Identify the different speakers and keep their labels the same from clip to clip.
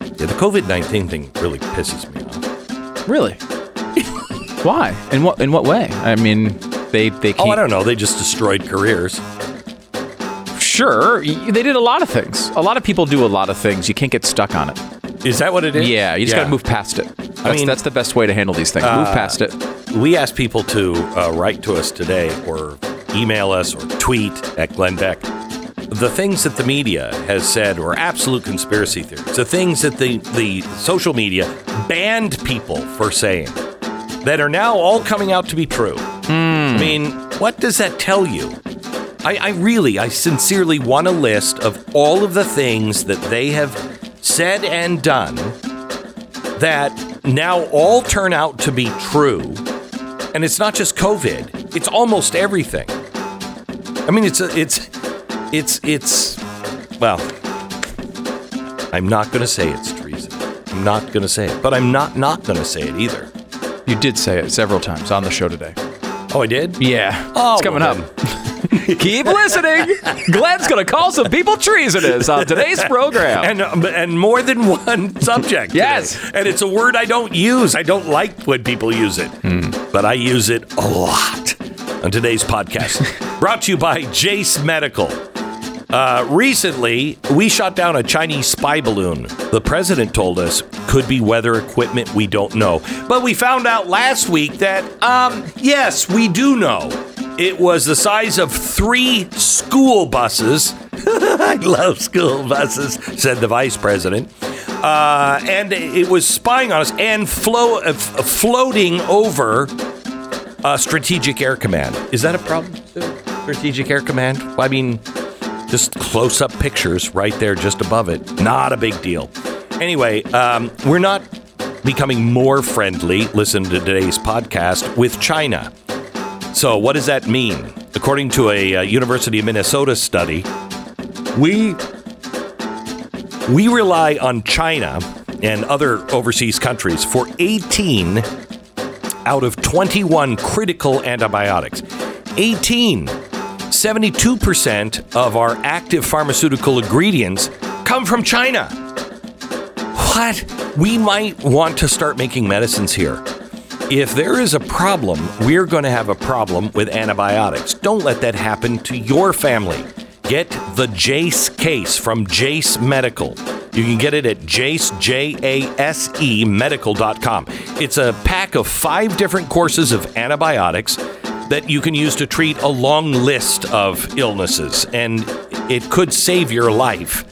Speaker 1: Yeah, the COVID 19 thing really pisses me off.
Speaker 2: Really? Why? In what in what way? I mean, they they
Speaker 1: Oh,
Speaker 2: can't.
Speaker 1: I don't know. They just destroyed careers.
Speaker 2: Sure, they did a lot of things. A lot of people do a lot of things. You can't get stuck on it.
Speaker 1: Is that what it is?
Speaker 2: Yeah, you just got to move past it. That's,
Speaker 1: I mean-
Speaker 2: that's the best way to handle these things. move past it.
Speaker 1: We ask people to uh, write to us today or email us or tweet at Glenn Beck. The things that the media has said were absolute conspiracy theories. The things that the, the social media banned people for saying that are now all coming out to be true. Hmm. I mean, what does that tell you? I, I really, I sincerely want a list of all of the things that they have said and done that now all turn out to be true. And it's not just COVID, it's almost everything. I mean, it's a, it's, it's, it's, well, I'm not going to say it's treason. I'm not going to say it, but I'm not not going to say it either.
Speaker 2: You did say it several times on the show today.
Speaker 1: Oh, I did?
Speaker 2: Yeah,
Speaker 1: Oh,
Speaker 2: it's coming
Speaker 1: well
Speaker 2: up. Keep listening. Glenn's gonna call some people treasonous on today's program.
Speaker 1: and um, and more than one subject. today.
Speaker 2: Yes.
Speaker 1: and it's a word I don't use. I don't like when people use it, but I use it a lot on today's podcast. Brought to you by Jase Medical. Uh, recently, we shot down a Chinese spy balloon. The president told us could be weather equipment we don't know, but we found out last week that um, yes, we do know. It was the size of three school buses. I love school buses, said the vice president. Uh, and it was spying on us and flow, uh, floating over uh, Strategic Air Command. Is that a problem? Strategic Air Command? I mean, just close up pictures right there just above it. Not a big deal. Anyway, um, we're not becoming more friendly, listen to today's podcast, with China. So, what does that mean? According to a uh, University of Minnesota study, we we rely on China and other overseas countries for 18 out of 21 critical antibiotics. 18. 72% of our active pharmaceutical ingredients come from China. What? We might want to start making medicines here. If there is a problem, we're going to have a problem with antibiotics. Don't let that happen to your family. Get the Jase Case from Jase Medical. You can get it at jase, J A S E, medical.com. It's a pack of five different courses of antibiotics that you can use to treat a long list of illnesses, and it could save your life.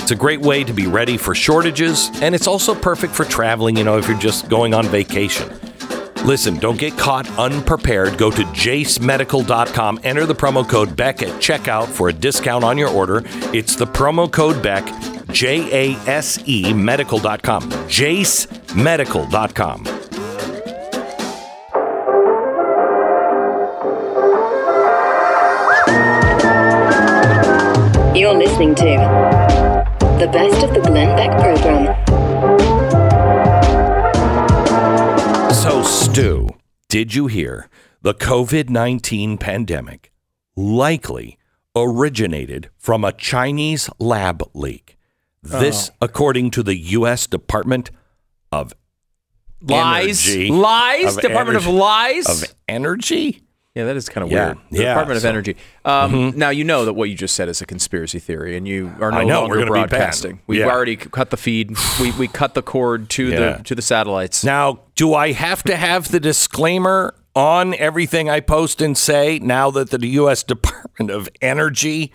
Speaker 1: It's a great way to be ready for shortages, and it's also perfect for traveling, you know, if you're just going on vacation. Listen, don't get caught unprepared. Go to jasemedical.com, enter the promo code BECK at checkout for a discount on your order. It's the promo code BECK, J A S E medical.com.
Speaker 3: jasemedical.com. listening to the best of the Glenn Beck program.
Speaker 1: So, Stu, did you hear the COVID 19 pandemic likely originated from a Chinese lab leak? This, oh. according to the U.S. Department of
Speaker 2: lies,
Speaker 1: Energy.
Speaker 2: lies.
Speaker 1: Of
Speaker 2: Department
Speaker 1: energy.
Speaker 2: of Lies.
Speaker 1: of Energy.
Speaker 2: Yeah, that is kind of
Speaker 1: Yeah,
Speaker 2: weird. The
Speaker 1: yeah,
Speaker 2: Department of
Speaker 1: so-
Speaker 2: Energy. Um, Now you know that what you just said is a conspiracy theory, and you are no
Speaker 1: I know,
Speaker 2: longer
Speaker 1: we're gonna be
Speaker 2: broadcasting. We've
Speaker 1: Yeah.
Speaker 2: already cut the feed. We, we cut the cord to
Speaker 1: Yeah.
Speaker 2: the to the satellites.
Speaker 1: Now, do I have to have the disclaimer on everything I post and say now that the U.S. Department of Energy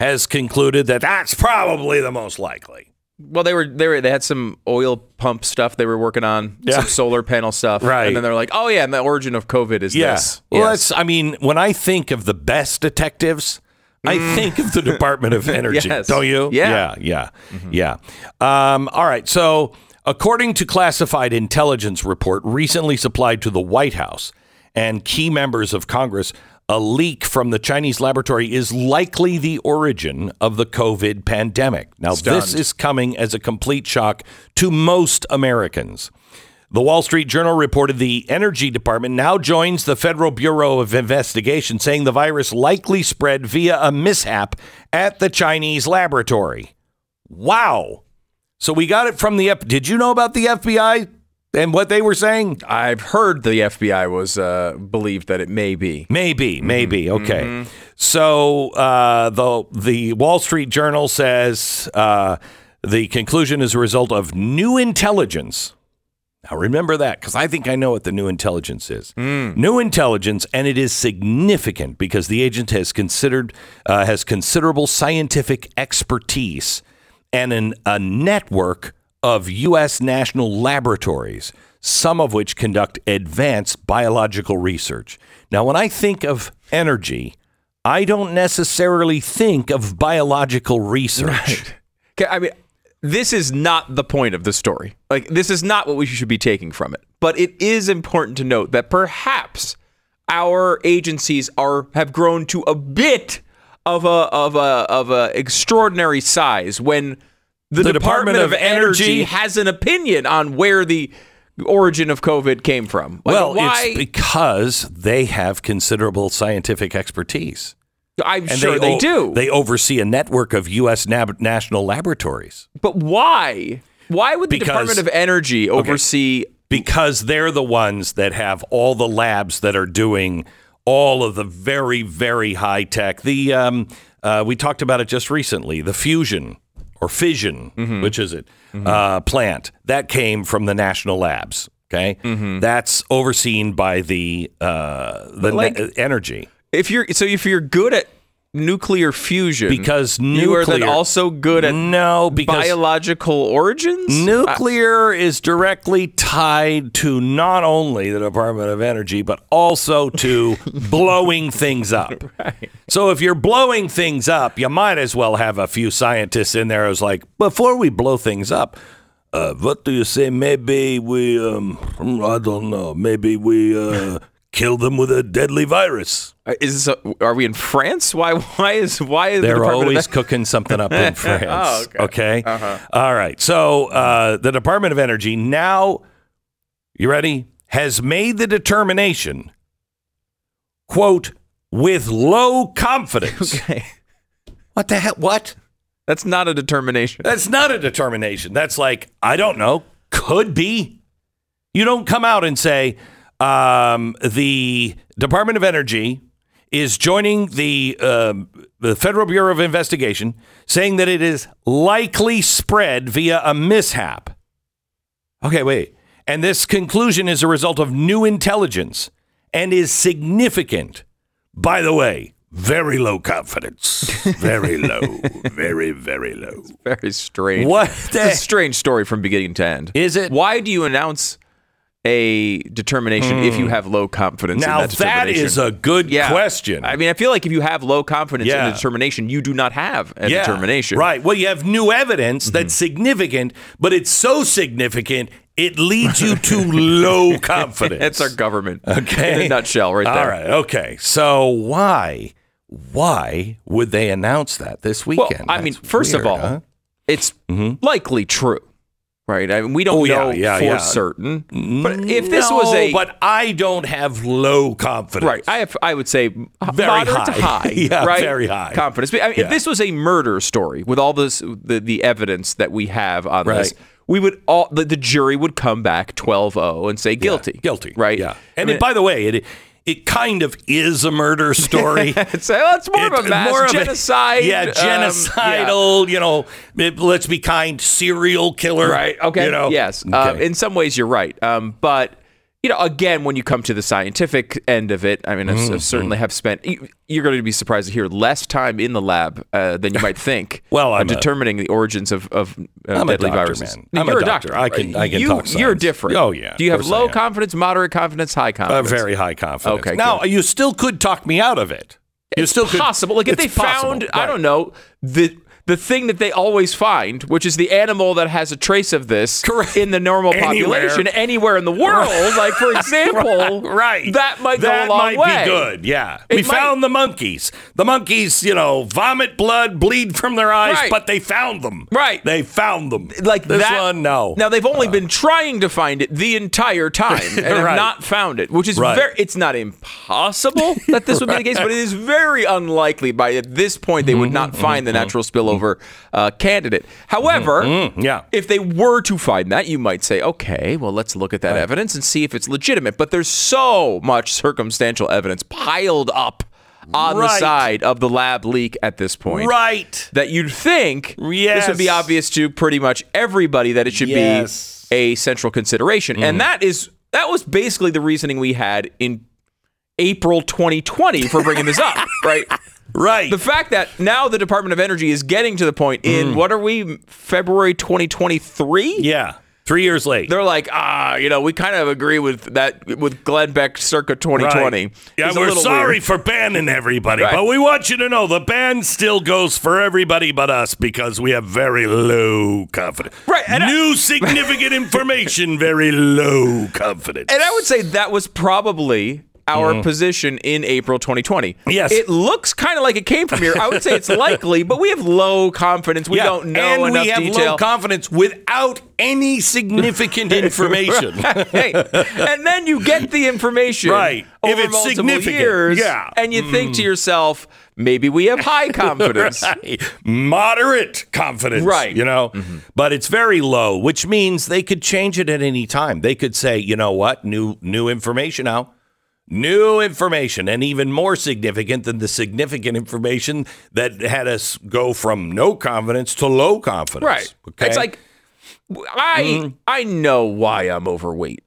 Speaker 1: has concluded that that's probably the most likely?
Speaker 2: Well, they were they were they had some oil pump stuff they were working on,
Speaker 1: Yeah.
Speaker 2: some solar panel stuff,
Speaker 1: Right.
Speaker 2: And then they're like, oh yeah, and the origin of COVID is
Speaker 1: Yeah.
Speaker 2: this.
Speaker 1: Well,
Speaker 2: Yes.
Speaker 1: that's, I mean, when I think of the best detectives, I think of the Department of Energy.
Speaker 2: Yes.
Speaker 1: Don't you?
Speaker 2: Yeah.
Speaker 1: Yeah. Yeah. Yeah. Um, all right. So, according to classified intelligence report recently supplied to the White House and key members of Congress, a leak from the Chinese laboratory is likely the origin of the COVID pandemic. Now, this is coming as a complete shock to most Americans. The Wall Street Journal reported the Energy Department now joins the Federal Bureau of Investigation, saying the virus likely spread via a mishap at the Chinese laboratory. Wow. So we got it from the F. Did you know about the FBI and what they were saying?
Speaker 2: I've heard the FBI was uh, believed that it may be.
Speaker 1: Maybe, maybe. Okay. So uh, the the Wall Street Journal says uh, the conclusion is a result of new intelligence. Now remember that because I think I know what the new intelligence is. New intelligence, and it is significant because the agent has considered uh, has considerable scientific expertise and an, a network of U.S. national laboratories, some of which conduct advanced biological research. Now, when I think of energy, I don't necessarily think of biological research.
Speaker 2: Okay, I mean, this is not the point of the story. Like, this is not what we should be taking from it. But it is important to note that perhaps our agencies are have grown to a bit of a of a of a extraordinary size when the,
Speaker 1: The
Speaker 2: Department,
Speaker 1: Department
Speaker 2: of,
Speaker 1: of
Speaker 2: Energy,
Speaker 1: Energy-
Speaker 2: has an opinion on where the origin of COVID came from. Like,
Speaker 1: Well,
Speaker 2: why?
Speaker 1: it's because they have considerable scientific expertise.
Speaker 2: I'm sure they,
Speaker 1: o-
Speaker 2: do.
Speaker 1: They oversee a network of U.S. nab- national laboratories
Speaker 2: but why? Why would the
Speaker 1: Because-
Speaker 2: Department of Energy oversee
Speaker 1: because they're the ones that have all the labs that are doing all of the very, very high tech. The um, uh, we talked about it just recently. The fusion or fission,
Speaker 2: Mm-hmm.
Speaker 1: which is it? Uh, plant that came from the national labs. Okay,
Speaker 2: Mm-hmm.
Speaker 1: that's overseen by the uh, the
Speaker 2: like-
Speaker 1: ne- energy.
Speaker 2: if you're so if you're good at nuclear fusion.
Speaker 1: Because
Speaker 2: you are then also good at
Speaker 1: No, because
Speaker 2: biological origins?
Speaker 1: Nuclear is directly tied to not only the Department of Energy, but also to blowing things up. So if you're blowing things up, you might as well have a few scientists in there who's like, before we blow things up, uh, what do you say? Maybe we, um, I don't know, maybe we uh, kill them with a deadly virus.
Speaker 2: Uh, is this a, are we in France why why is why is
Speaker 1: They're
Speaker 2: of
Speaker 1: always cooking something up in France.
Speaker 2: Oh, okay.
Speaker 1: okay. All right. So uh, the Department of Energy now, you ready? Has made the determination, quote, with low confidence.
Speaker 2: Okay.
Speaker 1: What the hell? What?
Speaker 2: that's not a determination
Speaker 1: That's not a determination. That's like, I don't know, could be. You don't come out and say, um, the Department of Energy is joining the, um, the Federal Bureau of Investigation, saying that it is likely spread via a mishap. Okay, wait. And this conclusion is a result of new intelligence and is significant. By the way, very low confidence. Very low. very, very low.
Speaker 2: very strange
Speaker 1: What
Speaker 2: it's a strange story from beginning to end
Speaker 1: Is it?
Speaker 2: why do you announce a determination if you have low confidence
Speaker 1: Hmm. Now,
Speaker 2: in that
Speaker 1: that
Speaker 2: determination?
Speaker 1: a good
Speaker 2: yeah.
Speaker 1: question.
Speaker 2: I mean, I feel like if you have low confidence in
Speaker 1: Yeah.
Speaker 2: a determination, you do not have a
Speaker 1: Yeah,
Speaker 2: determination.
Speaker 1: Right. Well, you have new evidence that's
Speaker 2: Mm-hmm.
Speaker 1: significant, but it's so significant it leads you to low confidence.
Speaker 2: That's our government.
Speaker 1: Okay.
Speaker 2: In a nutshell, right there.
Speaker 1: All right. Okay. So why why would they announce that this
Speaker 2: Well,
Speaker 1: weekend?
Speaker 2: I mean,
Speaker 1: That's
Speaker 2: first of all,
Speaker 1: huh?
Speaker 2: it's likely true, right? I mean, we don't
Speaker 1: Oh,
Speaker 2: know
Speaker 1: yeah,
Speaker 2: for
Speaker 1: yeah.
Speaker 2: certain. But if this was a
Speaker 1: but I don't have low confidence.
Speaker 2: right, I have, I would say
Speaker 1: Very high.
Speaker 2: high,
Speaker 1: Yeah,
Speaker 2: right?
Speaker 1: very high.
Speaker 2: confidence. But, I mean,
Speaker 1: Yeah.
Speaker 2: if this was a murder story with all this the, the evidence that we have on this, we would all the, the jury would come back 12-0 and say guilty,
Speaker 1: Guilty.
Speaker 2: right?
Speaker 1: Yeah.
Speaker 2: I
Speaker 1: And
Speaker 2: mean,
Speaker 1: it, by the way, it it kind of is a murder story.
Speaker 2: it's, well, it's more of a mass
Speaker 1: more of a-
Speaker 2: genocide.
Speaker 1: yeah,
Speaker 2: um,
Speaker 1: genocidal. You know, it- let's be kind, serial killer.
Speaker 2: Right. Okay.
Speaker 1: You know.
Speaker 2: Yes. Uh,
Speaker 1: Okay.
Speaker 2: in some ways, you're right. Um, but you know, again, when you come to the scientific end of it, I mean, I've,
Speaker 1: Mm-hmm.
Speaker 2: Certainly have spent. you- You're going to be surprised to hear less time in the lab uh, than you might think.
Speaker 1: Well,
Speaker 2: uh,
Speaker 1: I'm a-
Speaker 2: determining the origins of of uh,
Speaker 1: I'm a
Speaker 2: deadly
Speaker 1: doctor,
Speaker 2: viruses.
Speaker 1: man. I'm a
Speaker 2: you're a
Speaker 1: doctor.
Speaker 2: doctor.
Speaker 1: I can- I can
Speaker 2: you,
Speaker 1: talk
Speaker 2: You're different.
Speaker 1: Oh, yeah,
Speaker 2: Do you have low confidence, moderate confidence, high
Speaker 1: a
Speaker 2: confidence?
Speaker 1: very high confidence.
Speaker 2: Okay,
Speaker 1: Now
Speaker 2: good.
Speaker 1: you still could talk me out of it. You still could-
Speaker 2: possible. Like if they
Speaker 1: possible,
Speaker 2: found, I don't know, the the thing that they always find, which is the animal that has a trace of this
Speaker 1: Correct.
Speaker 2: in the normal
Speaker 1: Anywhere.
Speaker 2: population anywhere in the world. Like for example,
Speaker 1: right.
Speaker 2: that might go a long
Speaker 1: might
Speaker 2: way.
Speaker 1: be good. Yeah,
Speaker 2: It
Speaker 1: we
Speaker 2: might-
Speaker 1: found the monkeys. The monkeys, you know, vomit blood, bleed from their eyes,
Speaker 2: Right.
Speaker 1: but they found them.
Speaker 2: Right.
Speaker 1: They found them.
Speaker 2: Like
Speaker 1: this
Speaker 2: that,
Speaker 1: one, no.
Speaker 2: Now they've only been trying to find it the entire time and have not found it, which is
Speaker 1: Right.
Speaker 2: very. It's not impossible that this would be the case, but it is very unlikely. By at this point, they would
Speaker 1: Mm-hmm,
Speaker 2: not find the natural spillover uh, candidate. However,
Speaker 1: Mm-hmm. yeah.
Speaker 2: if they were to find that, you might say, okay, well, let's look at that evidence and see if it's legitimate. But there's so much circumstantial evidence piled up on the side of the lab leak at this point
Speaker 1: right.
Speaker 2: that you'd think this would be obvious to pretty much everybody that it should
Speaker 1: Yes.
Speaker 2: be a central consideration. And that is that was basically the reasoning we had in April 2020 for bringing this up, right?
Speaker 1: Right.
Speaker 2: The fact that now the Department of Energy is getting to the point in what are we February 2023?
Speaker 1: yeah. Three years late.
Speaker 2: They're like, ah, you know, we kind of agree with that with Glenn Beck circa 2020.
Speaker 1: Right. Yeah,
Speaker 2: a
Speaker 1: we're sorry
Speaker 2: weird.
Speaker 1: for banning everybody,
Speaker 2: Right.
Speaker 1: but we want you to know the ban still goes for everybody but us because we have very low confidence.
Speaker 2: Right, and I-
Speaker 1: New significant information, very low confidence.
Speaker 2: And I would say that was probably our position in April 2020.
Speaker 1: Mm-hmm. Yes.
Speaker 2: It looks kind of like it came from here. I would say it's likely, but we have low confidence. We
Speaker 1: Yeah,
Speaker 2: don't know
Speaker 1: and
Speaker 2: enough
Speaker 1: we have
Speaker 2: detail.
Speaker 1: low confidence without any significant information.
Speaker 2: Hey, and then you get the information
Speaker 1: Right. If
Speaker 2: over
Speaker 1: it's
Speaker 2: multiple
Speaker 1: significant,
Speaker 2: years,
Speaker 1: yeah.
Speaker 2: and you think to yourself, maybe we have high confidence.
Speaker 1: Right. Moderate confidence.
Speaker 2: Right.
Speaker 1: You know, but it's very low, which means they could change it at any time. They could say, you know what, new new information now. New information, and even more significant than the significant information that had us go from no confidence to low confidence.
Speaker 2: Right.
Speaker 1: Okay.
Speaker 2: It's like I mm-hmm. I know why I'm overweight.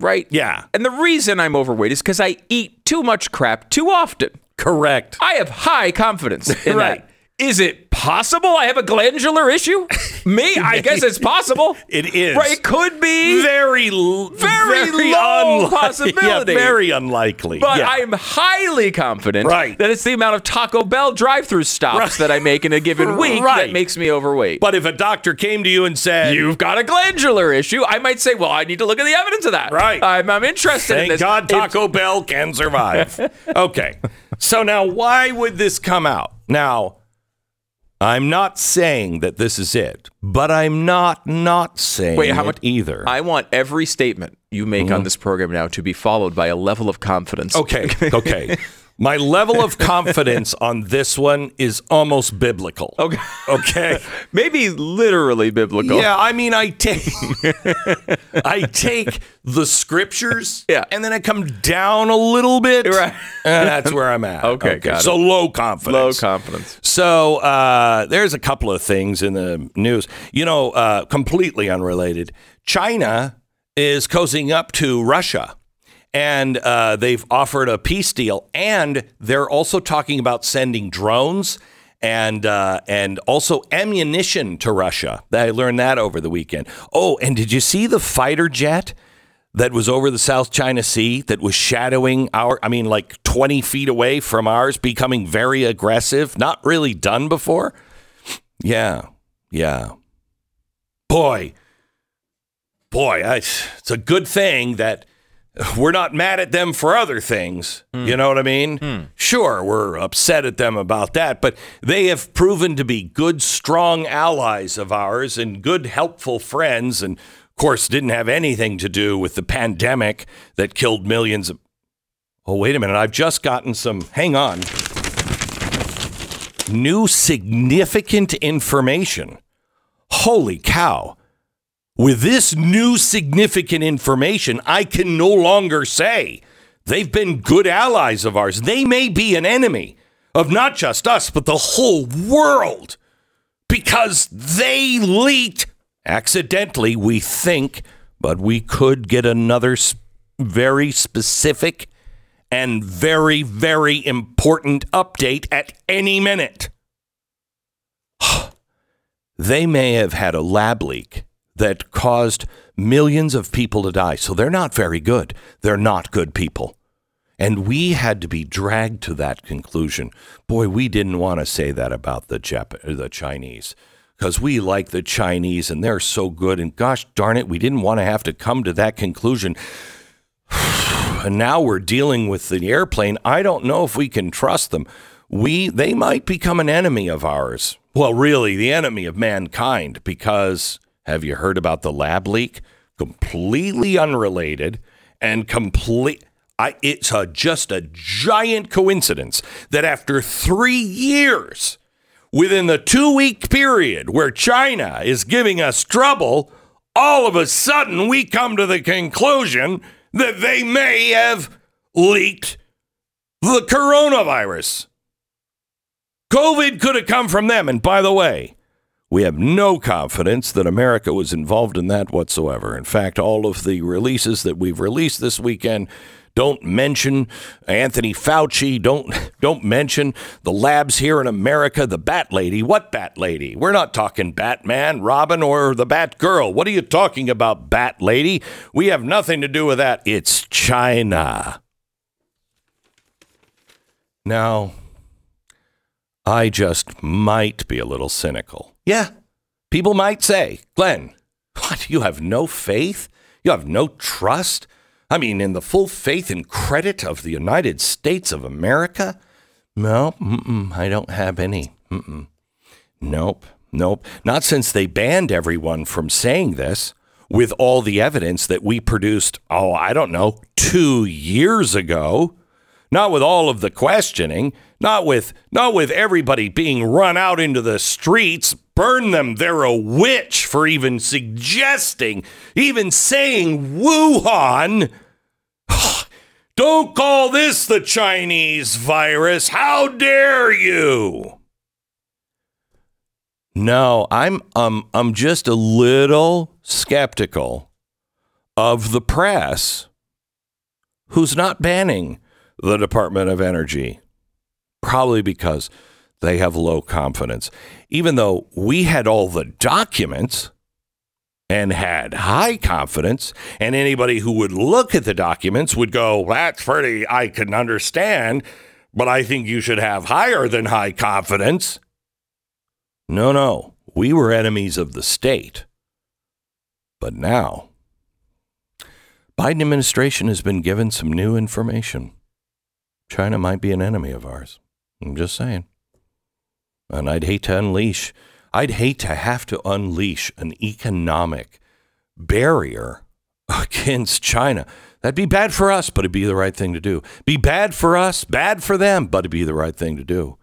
Speaker 2: Right?
Speaker 1: yeah,
Speaker 2: And the reason I'm overweight is because I eat too much crap too often.
Speaker 1: correct.
Speaker 2: I have high confidence in
Speaker 1: Right.
Speaker 2: that. Is it possible I have a glandular issue? Me? I guess it's possible.
Speaker 1: It is.
Speaker 2: Right, it could be.
Speaker 1: very, l-
Speaker 2: Very low
Speaker 1: unli-
Speaker 2: possibility.
Speaker 1: Yeah, very unlikely.
Speaker 2: But
Speaker 1: yeah.
Speaker 2: I am highly confident
Speaker 1: Right.
Speaker 2: that it's the amount of Taco Bell drive-through stops
Speaker 1: Right.
Speaker 2: that I make in a given week
Speaker 1: Right.
Speaker 2: that makes me overweight.
Speaker 1: But if a doctor came to you and said,
Speaker 2: You've got a glandular issue. I might say, well, I need to look at the evidence of that.
Speaker 1: Right.
Speaker 2: I'm, I'm interested in
Speaker 1: Thank
Speaker 2: this.
Speaker 1: God
Speaker 2: It's-
Speaker 1: Taco Bell can survive. okay. So now, why would this come out? Now, I'm not saying that this is it, but I'm not not saying
Speaker 2: Wait, how
Speaker 1: it
Speaker 2: much
Speaker 1: either.
Speaker 2: I want every statement you make on mm-hmm. this program now to be followed by a level of confidence.
Speaker 1: okay. Okay. My level of confidence on this one is almost biblical.
Speaker 2: Okay.
Speaker 1: Okay.
Speaker 2: Maybe literally biblical.
Speaker 1: Yeah, I mean, I take I take the scriptures,
Speaker 2: Yeah.
Speaker 1: and then I come down a little bit,
Speaker 2: Right.
Speaker 1: and that's where I'm at.
Speaker 2: Okay, got it.
Speaker 1: so low confidence.
Speaker 2: Low
Speaker 1: confidence.
Speaker 2: confidence.
Speaker 1: So uh, there's a couple of things in the news. You know, uh, completely unrelated. China is cozying up to Russia. And uh, they've offered a peace deal, and they're also talking about sending drones and uh, and also ammunition to Russia. I learned that over the weekend. Oh, and did you see the fighter jet that was over the South China Sea that was shadowing our? I mean, like twenty feet away from ours, becoming very aggressive. Not really done before. Yeah, yeah. Boy, boy, I, it's a good thing that we're not mad at them for other things. Hmm. You know what I mean? Hmm. Sure, we're upset at them about that, but they have proven to be good, strong allies of ours and good, helpful friends. And of course, didn't have anything to do with the pandemic that killed millions of. Oh, wait a minute. I've just gotten some. Hang on. New significant information. Holy cow. With this new significant information, I can no longer say they've been good allies of ours. They may be an enemy of not just us, but the whole world because they leaked accidentally, we think, but we could get another very specific and very, very important update at any minute. they may have had a lab leak that caused millions of people to die. So they're not very good. They're not good people. And we had to be dragged to that conclusion. Boy, we didn't want to say that about the Jap- the Chinese because we like the Chinese and they're so good. And gosh darn it, we didn't want to have to come to that conclusion. and now we're dealing with the airplane. I don't know if we can trust them. We they might become an enemy of ours. Well, really, the enemy of mankind because have you heard about the lab leak? Completely unrelated and complete I, it's a, just a giant coincidence that after three years, within the two week period where China is giving us trouble, all of a sudden we come to the conclusion that they may have leaked the coronavirus. COVID could have come from them. And by the way, we have no confidence that America was involved in that whatsoever. In fact, all of the releases that we've released this weekend don't mention Anthony Fauci. Don't don't mention the labs here in America. The Bat Lady. What Bat Lady? We're not talking Batman, Robin, or the Bat Girl. What are you talking about, Bat Lady? We have nothing to do with that. It's China. Now, I just might be a little cynical. Yeah, people might say, Glenn, what? You have no faith? You have no trust? I mean, in the full faith and credit of the United States of America? No, I don't have any. Mm-mm. Nope, nope. Not since they banned everyone from saying this with all the evidence that we produced, oh, I don't know, two years ago. Not with all of the questioning, not with not with everybody being run out into the streets, burn them, they're a witch for even suggesting, even saying Wuhan. Don't call this the Chinese virus. How dare you? No, I'm um I'm just a little skeptical of the press who's not banning the Department of Energy. Probably because they have low confidence. Even though we had all the documents and had high confidence, and anybody who would look at the documents would go, That's pretty, I can understand, but I think you should have higher than high confidence. No, no, we were enemies of the state. But now, Biden administration has been given some new information. China might be an enemy of ours. I'm just saying. And I'd hate to unleash, I'd hate to have to unleash an economic barrier against China. That'd be bad for us, but it'd be the right thing to do. Be bad for us, bad for them, but it'd be the right thing to do.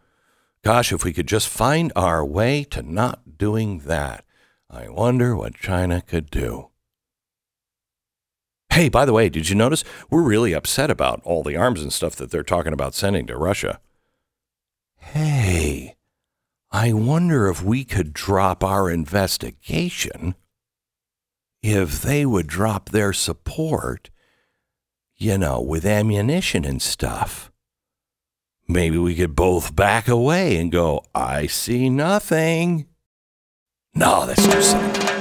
Speaker 1: Gosh, if we could just find our way to not doing that, I wonder what China could do. Hey, by the way, did you notice we're really upset about all the arms and stuff that they're talking about sending to Russia? Hey, I wonder if we could drop our investigation if they would drop their support, you know, with ammunition and stuff. Maybe we could both back away and go, I see nothing. No, that's too cynical.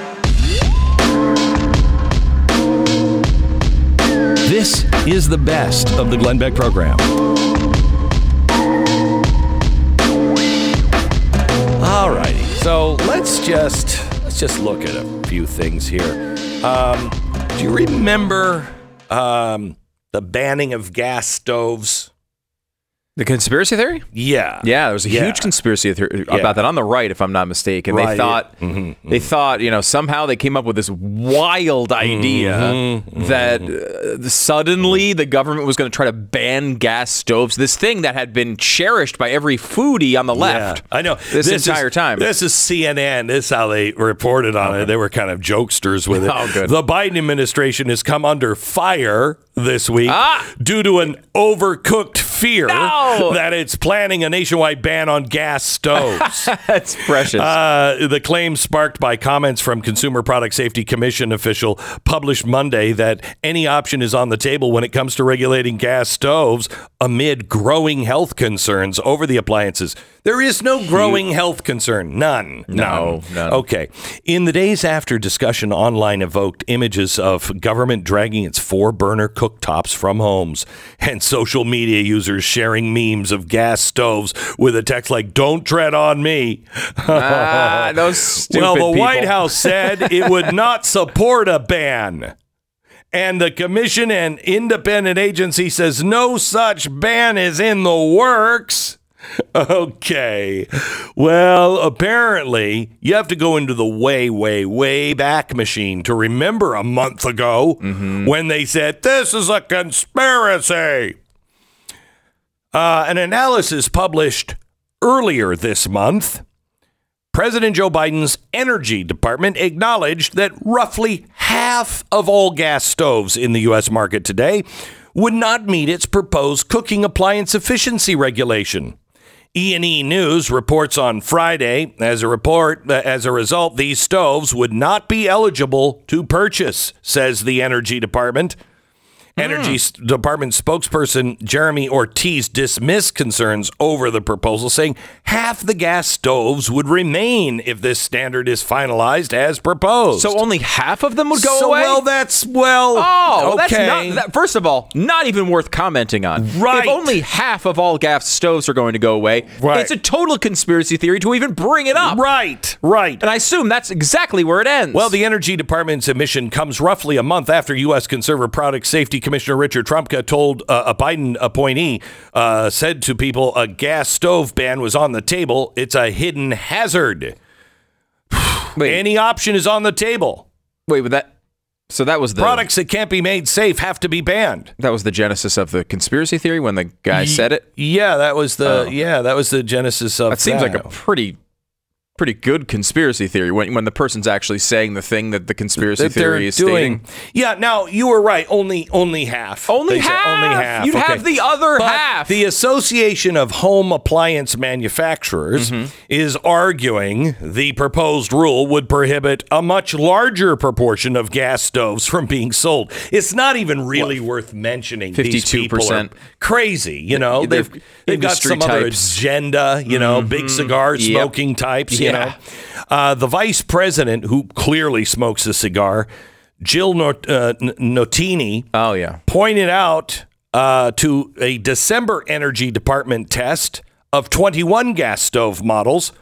Speaker 1: This is the best of the Glenn Beck program. All righty. So let's just let's just look at a few things here. Um, do you remember um, the banning of gas stoves?
Speaker 2: The conspiracy theory?
Speaker 1: Yeah.
Speaker 2: Yeah, there was a
Speaker 1: Yeah.
Speaker 2: huge conspiracy theory
Speaker 1: Yeah.
Speaker 2: about that on the right, if I'm not mistaken.
Speaker 1: Right.
Speaker 2: They thought
Speaker 1: Mhm,
Speaker 2: they thought you know somehow they came up with this wild idea
Speaker 1: Mm-hmm,
Speaker 2: that uh, suddenly the government was going to try to ban gas stoves. This thing that had been cherished by every foodie on the left.
Speaker 1: Yeah, I know.
Speaker 2: this,
Speaker 1: is-
Speaker 2: entire time.
Speaker 1: This is CNN. This is how they reported on it. They were kind of jokesters with it.
Speaker 2: Oh, good.
Speaker 1: The Biden administration has come under fire this week
Speaker 2: Ah!
Speaker 1: due to an overcooked fear
Speaker 2: No!
Speaker 1: that it's planning a nationwide ban on gas stoves.
Speaker 2: That's precious.
Speaker 1: Uh, the claim sparked by comments from Consumer Product Safety Commission official published Monday that any option is on the table when it comes to regulating gas stoves amid growing health concerns over the appliances There is no growing health concern. None.
Speaker 2: No,
Speaker 1: None.
Speaker 2: none.
Speaker 1: Okay. In the days after discussion online evoked images of government dragging its four burner cooktops from homes and social media users sharing memes of gas stoves with a text like, Don't tread on me.
Speaker 2: Ah, those stupid
Speaker 1: well, the
Speaker 2: people.
Speaker 1: White House said it would not support a ban. And the commission and independent agency says no such ban is in the works. Okay. Well, apparently, you have to go into the way, way, way back machine to remember a month ago when they said this is a conspiracy. Uh, an analysis published earlier this month President Joe Biden's Energy Department acknowledged that roughly half of all gas stoves in the U.S. market today would not meet its proposed cooking appliance efficiency regulation. E&E News reports on Friday as a report uh, as a result these stoves would not be eligible to purchase says the Energy Department. Energy hmm. S- Department spokesperson Jeremy Ortiz dismissed concerns over the proposal, saying half the gas stoves would remain if this standard is finalized as proposed.
Speaker 2: So only half of them would go
Speaker 1: So,
Speaker 2: away.
Speaker 1: well, that's well.
Speaker 2: Oh,
Speaker 1: okay.
Speaker 2: that's not. That, first of all, not even worth commenting on.
Speaker 1: Right.
Speaker 2: If only half of all gas stoves are going to go away,
Speaker 1: Right.
Speaker 2: it's a total conspiracy theory to even bring it up.
Speaker 1: right, right.
Speaker 2: And I assume that's exactly where it ends.
Speaker 1: Well, the Energy Department's admission comes roughly a month after U.S. Consumer Product Safety Commissioner Richard Trumka told uh, a Biden appointee, uh, said to people, a gas stove ban was on the table. It's a hidden hazard.
Speaker 2: wait,
Speaker 1: Any option is on the table.
Speaker 2: wait, but that. So that was the
Speaker 1: Products that can't be made safe have to be banned.
Speaker 2: That was the genesis of the conspiracy theory when the guy said it.
Speaker 1: Yeah, that was the
Speaker 2: Oh.
Speaker 1: yeah, that was the genesis of
Speaker 2: That seems like a pretty, pretty good conspiracy theory when when the person's actually saying the thing that the conspiracy
Speaker 1: that
Speaker 2: theory is
Speaker 1: doing.
Speaker 2: stating.
Speaker 1: Yeah, now you were right. Only only half.
Speaker 2: Only
Speaker 1: said
Speaker 2: half.
Speaker 1: Only half.
Speaker 2: You'd
Speaker 1: okay.
Speaker 2: have the other
Speaker 1: But
Speaker 2: half.
Speaker 1: The Association of Home Appliance Manufacturers
Speaker 2: Mm-hmm.
Speaker 1: is arguing the proposed rule would prohibit a much larger proportion of gas stoves from being sold. It's not even really worth mentioning. These people are
Speaker 2: 52%.
Speaker 1: crazy. You know, they've they've got some other agenda. You know, big cigar
Speaker 2: Yep.
Speaker 1: smoking types. You
Speaker 2: Yeah.
Speaker 1: know. Uh, the vice president, who clearly smokes a cigar, Jill Not- uh, Notini,
Speaker 2: Oh yeah.
Speaker 1: pointed out uh, to a December Energy Department test of 21 gas stove models.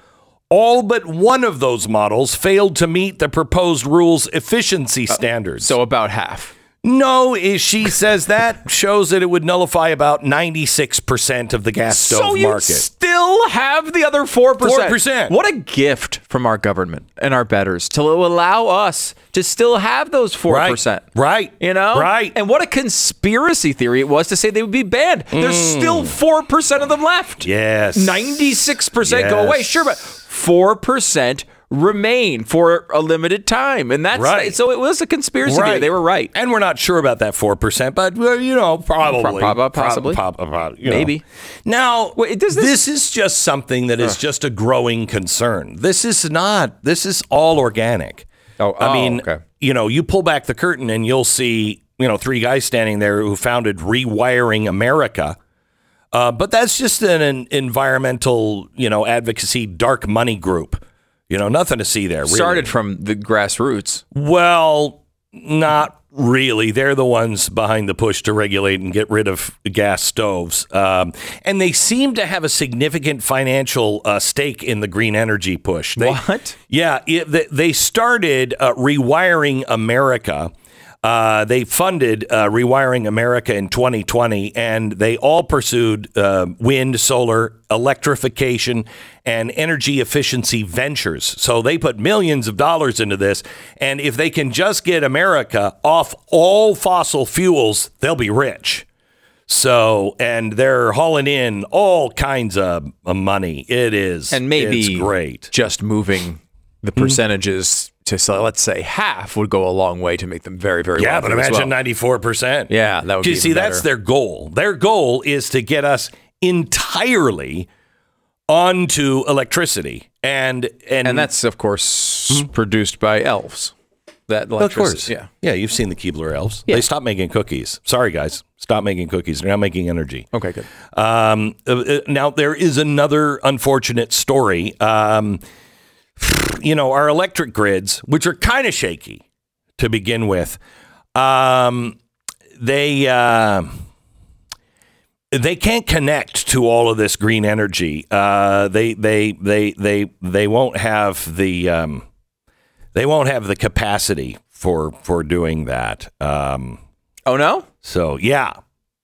Speaker 1: All but one of those models failed to meet the proposed rule's efficiency standards.
Speaker 2: So about half.
Speaker 1: No, she says that shows that it would nullify about 96% of the gas stove
Speaker 2: so you
Speaker 1: market.
Speaker 2: still have the other four percent.
Speaker 1: 4%.
Speaker 2: What a gift from our government and our betters to allow us to still have those four percent.
Speaker 1: Right. right.
Speaker 2: You know,
Speaker 1: Right.
Speaker 2: And what a conspiracy theory it was to say they would be banned. There's still four percent of them left.
Speaker 1: Mm. Yes.
Speaker 2: Ninety-six percent go away. Sure, but four percent remain for a limited time, and that's
Speaker 1: Right.
Speaker 2: So it was a conspiracy theory. They were right.
Speaker 1: And we're not sure about that 4%, but, well, you know, probably.
Speaker 2: Pro- prob- possibly.
Speaker 1: Prob- prob- you know.
Speaker 2: Maybe.
Speaker 1: Now,
Speaker 2: Wait, does
Speaker 1: this,
Speaker 2: this-
Speaker 1: is just something that is just a growing concern. This is not, this is all organic.
Speaker 2: Oh,
Speaker 1: I
Speaker 2: oh,
Speaker 1: mean,
Speaker 2: okay.
Speaker 1: you know, you pull back the curtain and you'll see, you know, three guys standing there who founded Rewiring America. Uh, but that's just an, an environmental, you know, advocacy dark money group. You know, nothing to see there. Really.
Speaker 2: Started from the grassroots.
Speaker 1: Well, not really. They're the ones behind the push to regulate and get rid of gas stoves. Um, and they seem to have a significant financial uh, stake in the green energy push. They,
Speaker 2: What?
Speaker 1: Yeah, it, they- they started uh, Rewiring America. Uh, they funded uh, Rewiring America in 2020, and they all pursued uh, wind, solar, electrification, and energy efficiency ventures. So they put millions of dollars into this, and if they can just get America off all fossil fuels, they'll be rich. So, and they're hauling in all kinds of, money. It is,
Speaker 2: and maybe
Speaker 1: it's great.
Speaker 2: just moving the
Speaker 1: Hmm.
Speaker 2: percentages to so let's say half would go a long way to make them very very
Speaker 1: Yeah, but imagine ninety four percent.
Speaker 2: Yeah, that would
Speaker 1: You
Speaker 2: be
Speaker 1: see, that's their goal. Their goal is to get us entirely onto electricity, and and,
Speaker 2: and that's of course produced by elves that
Speaker 1: Of course.
Speaker 2: Yeah.
Speaker 1: Yeah, you've seen the Keebler elves.
Speaker 2: Yeah.
Speaker 1: They stopped making cookies. Sorry, guys. Stop making cookies. They're not making energy.
Speaker 2: Okay, good.
Speaker 1: Um, uh, uh, now, there is another unfortunate story. Um, you know, our electric grids, which are kind of shaky to begin with, um, they. Uh, they can't connect to all of this green energy. Uh, they they they they they won't have the um, they won't have the capacity for for doing that. Um,
Speaker 2: Oh no.
Speaker 1: so yeah,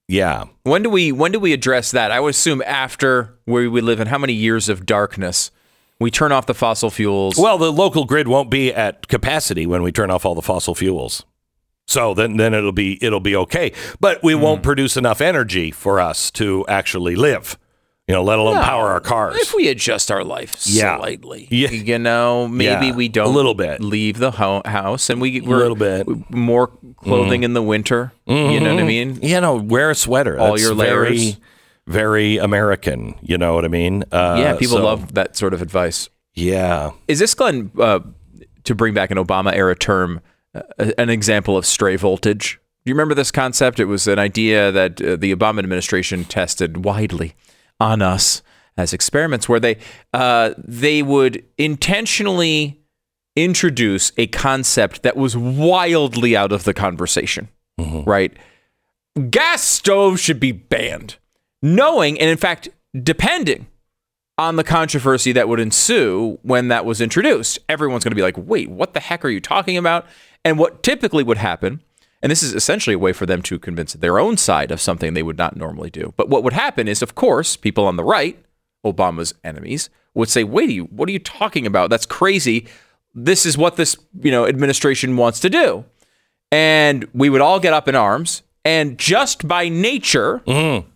Speaker 1: yeah.
Speaker 2: When do we when do we address that? I would assume after where we live in how many years of darkness we turn off the fossil fuels.
Speaker 1: Well, the local grid won't be at capacity when we turn off all the fossil fuels. So then, then it'll be it'll be okay, but we won't produce enough energy for us to actually live. You know, let alone
Speaker 2: No.
Speaker 1: power our cars.
Speaker 2: If we adjust our life
Speaker 1: Yeah.
Speaker 2: slightly,
Speaker 1: Yeah.
Speaker 2: you know, maybe
Speaker 1: Yeah,
Speaker 2: we
Speaker 1: a
Speaker 2: don't a
Speaker 1: little bit.
Speaker 2: leave the ho- house and we we're
Speaker 1: little bit. Mm-hmm.
Speaker 2: more clothing in the winter. You know what I mean?
Speaker 1: you know, wear a sweater.
Speaker 2: All
Speaker 1: That's
Speaker 2: your layers.
Speaker 1: very American. You know what I mean? Uh,
Speaker 2: yeah, people
Speaker 1: so-
Speaker 2: love that sort of advice.
Speaker 1: Yeah.
Speaker 2: Is this Glenn uh, to bring back an Obama era term, uh, an example of stray voltage? Do you remember this concept? It was an idea that uh, the Obama administration tested widely on us as experiments, where they uh, they would intentionally introduce a concept that was wildly out of the conversation, right? Gas stoves should be banned, knowing and in fact depending on the controversy that would ensue when that was introduced. Everyone's going to be like, wait, what the heck are you talking about? And what typically would happen, and this is essentially a way for them to convince their own side of something they would not normally do. But what would happen is, of course, people on the right, Obama's enemies, would say, wait, what are you talking about? That's crazy. This is what this you know administration wants to do. And we would all get up in arms. And just by nature, mm-hmm.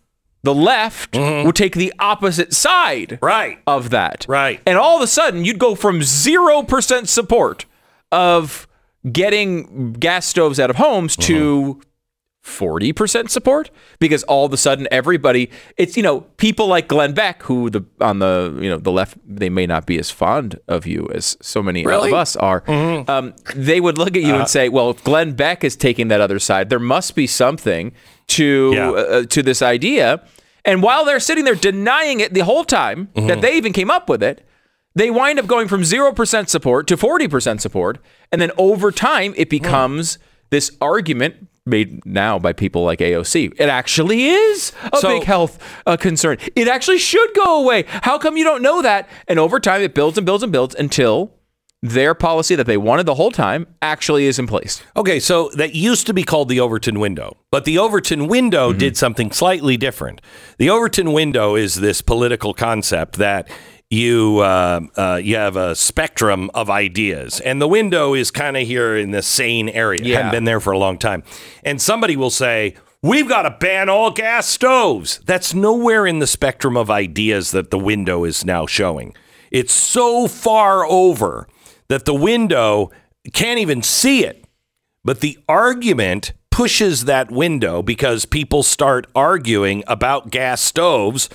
Speaker 2: The left mm-hmm. would take the opposite side
Speaker 1: Right.
Speaker 2: of that.
Speaker 1: Right.
Speaker 2: And all of a sudden, you'd go from 0% support of getting gas stoves out of homes to mm-hmm. 40% support because all of a sudden everybody it's you know people like Glenn Beck who the on the you know the left they may not be as fond of you as so many
Speaker 1: Really?
Speaker 2: of us are mm-hmm. um, they would look at you and uh-huh. say well if Glenn Beck is taking that other side there must be something to
Speaker 1: Yeah.
Speaker 2: uh, to this idea and while they're sitting there denying it the whole time that they even came up with it they wind up going from 0% support to 40% support. And then over time, it becomes this argument made now by people like AOC. It actually is a
Speaker 1: So-
Speaker 2: big health uh, concern. It actually should go away. How come you don't know that? And over time, it builds and builds and builds until their policy that they wanted the whole time actually is in place.
Speaker 1: Okay, so that used to be called the Overton window, but the Overton window did something slightly different. The Overton window is this political concept that you uh, uh, you have a spectrum of ideas, and the window is kind of here in the sane area.
Speaker 2: Yeah.
Speaker 1: Hadn't been there for a long time, and somebody will say. We've got to ban all gas stoves. That's nowhere in the spectrum of ideas that the window is now showing. It's so far over that the window can't even see it. But the argument pushes that window because people start arguing about gas stoves.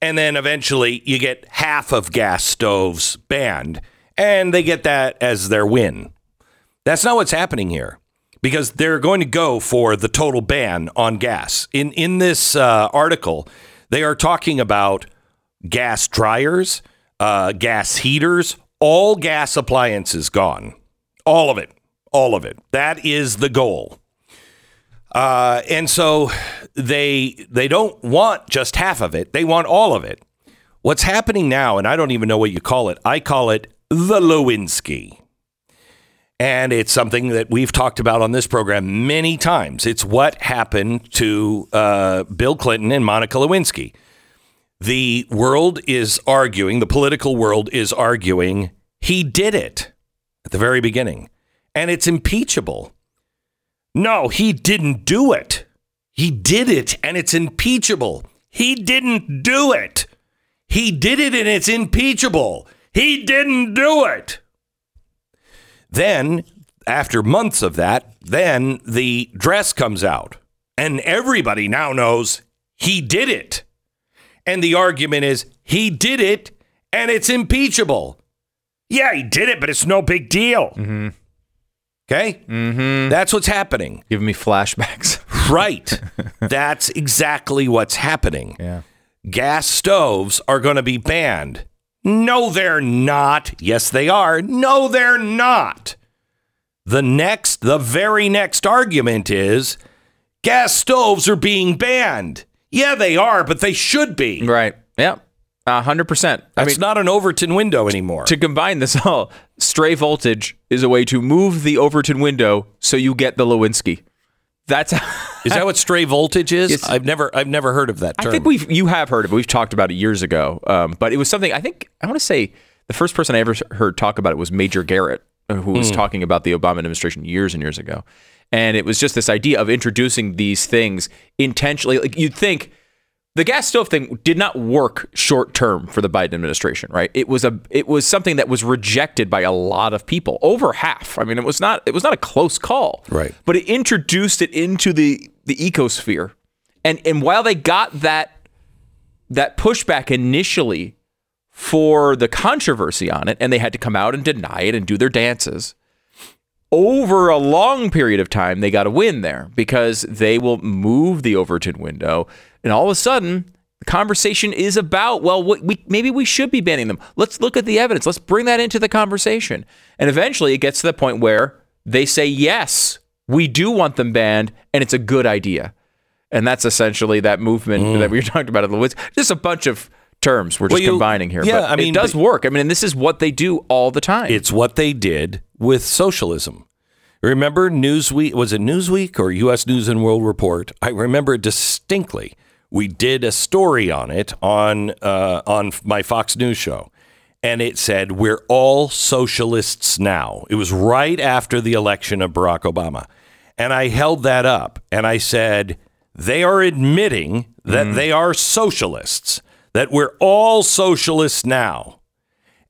Speaker 1: And then eventually you get half of gas stoves banned. And they get that as their win. That's not what's happening here because they're going to go for the total ban on gas. In, in this uh, article, they are talking about gas dryers, uh, gas heaters, all gas appliances gone. All of it. All of it. That is the goal. Uh, and so they they don't want just half of it. They want all of it. What's happening now, and I don't even know what you call it. I call it the Lewinsky. And it's something that we've talked about on this program many times. It's what happened to uh, Bill Clinton and Monica Lewinsky. The world is arguing, the political world is arguing, he did it at the very beginning. And it's impeachable. No, he didn't do it. He did it, and it's impeachable. He didn't do it. He did it, and it's impeachable. He didn't do it. Then, after months of that, then the dress comes out, and everybody now knows he did it. And the argument is he did it, and it's impeachable. Yeah, he did it, but it's no big deal. Okay, Okay? Mm-hmm. That's what's happening.
Speaker 2: Giving me flashbacks.
Speaker 1: Right. That's exactly what's happening.
Speaker 2: Yeah.
Speaker 1: Gas stoves are going to be banned. No, they're not. Yes, they are. No, they're not. The next, the very next argument is gas stoves are being banned. Yeah, they are, but they should be.
Speaker 2: Right. Yeah. A hundred percent. I
Speaker 1: That's
Speaker 2: mean,
Speaker 1: not an Overton window anymore.
Speaker 2: to combine this all, stray voltage is a way to move the Overton window so you get the Lewinsky. That's
Speaker 1: is that what stray voltage is?
Speaker 2: Yes.
Speaker 1: I've never I've never heard of that term.
Speaker 2: I think we've you have heard of it. We've talked about it years ago. Um, but it was something I think I want to say the first person I ever heard talk about it was Major Garrett, uh, who was talking about the Obama administration years and years ago. And it was just this idea of introducing these things intentionally. Like you'd think the gas stove thing did not work short term for the Biden administration, right? It was a it was something that was rejected by a lot of people, over half. I mean, it was not it was not a close call,
Speaker 1: Right.
Speaker 2: But it introduced it into the the ecosphere, and and while they got that that pushback initially for the controversy on it, and they had to come out and deny it and do their dances. Over a long period of time, they got a win there because they will move the Overton window, and all of a sudden, the conversation is about well, what we maybe we should be banning them. Let's look at the evidence. Let's bring that into the conversation, and eventually, it gets to the point where they say yes, we do want them banned, and it's a good idea. And that's essentially that movement mm. that we were talking about in the woods. Just a bunch of terms we're just
Speaker 1: Well, you-
Speaker 2: combining here.
Speaker 1: yeah,
Speaker 2: but
Speaker 1: I mean,
Speaker 2: it does work. I mean, and this is what they do all the time.
Speaker 1: It's what they did with socialism. Remember Newsweek? Was it Newsweek or U.S. News and World Report? I remember distinctly. We did a story on it on uh, on my Fox News show, and it said we're all socialists now. It was right after the election of Barack Obama, and I held that up and I said they are admitting that they are socialists. That we're all socialists now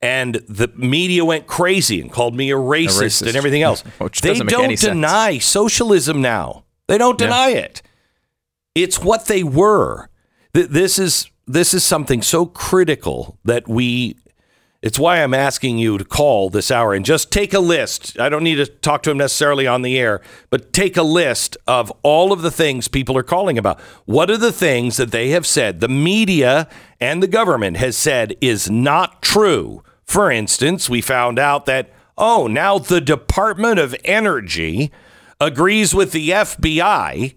Speaker 1: and the media went crazy and called me a racist,
Speaker 2: racist.
Speaker 1: and everything else. They
Speaker 2: doesn't
Speaker 1: don't
Speaker 2: any sense.
Speaker 1: deny socialism now. They don't deny it. It's what they were. This is this is something so critical that we. It's why I'm asking you to call this hour and just take a list. I don't need to talk to him necessarily on the air, but take a list of all of the things people are calling about. What are the things that they have said, the media and the government has said is not true? For instance, we found out that, oh, now the Department of Energy agrees with the FBI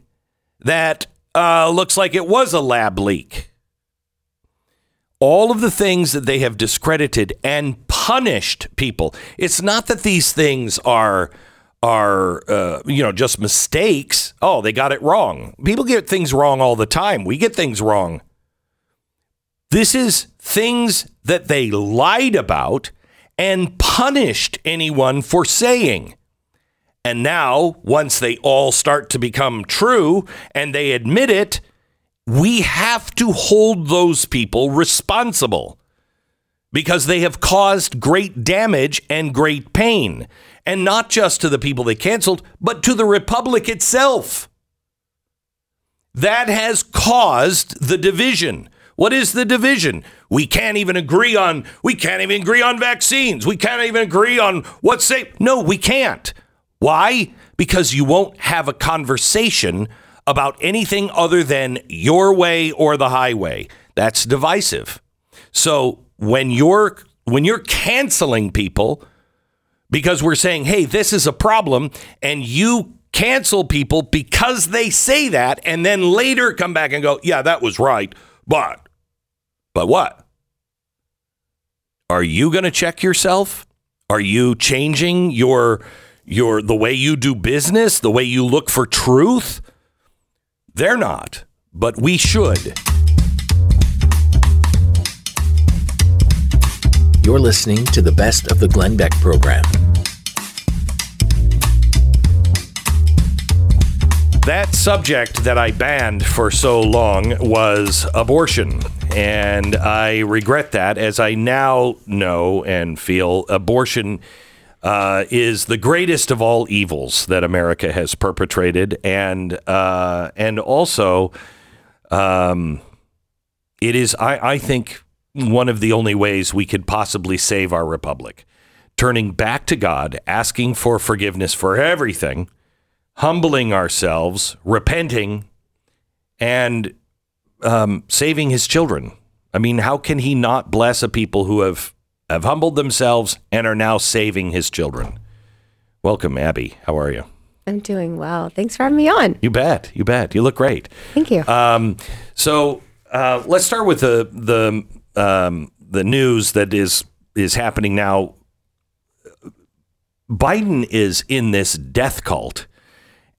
Speaker 1: that uh, looks like it was a lab leak all of the things that they have discredited and punished people. It's not that these things are are uh, you know just mistakes. Oh, they got it wrong. People get things wrong all the time. We get things wrong. This is things that they lied about and punished anyone for saying. And now, once they all start to become true and they admit it, we have to hold those people responsible because they have caused great damage and great pain. And not just to the people they canceled, but to the Republic itself. That has caused the division. What is the division? We can't even agree on we can't even agree on vaccines. We can't even agree on what's safe. No, we can't. Why? Because you won't have a conversation about anything other than your way or the highway. That's divisive. So when you're when you're canceling people because we're saying, "Hey, this is a problem," and you cancel people because they say that and then later come back and go, "Yeah, that was right." But but what? Are you going to check yourself? Are you changing your your the way you do business, the way you look for truth? They're not, but we should.
Speaker 4: You're listening to the best of the Glenn Beck program.
Speaker 1: That subject that I banned for so long was abortion. And I regret that as I now know and feel abortion uh, is the greatest of all evils that America has perpetrated. And, uh, and also, um, it is, I, I think, one of the only ways we could possibly save our republic turning back to God, asking for forgiveness for everything, humbling ourselves, repenting, and um, saving his children. I mean, how can he not bless a people who have, have humbled themselves and are now saving his children? Welcome, Abby. How are you?
Speaker 5: I'm doing well. Thanks for having me on.
Speaker 1: You bet. You bet. You look great.
Speaker 5: Thank you.
Speaker 1: Um, so uh, let's start with the the um, the news that is is happening now. Biden is in this death cult,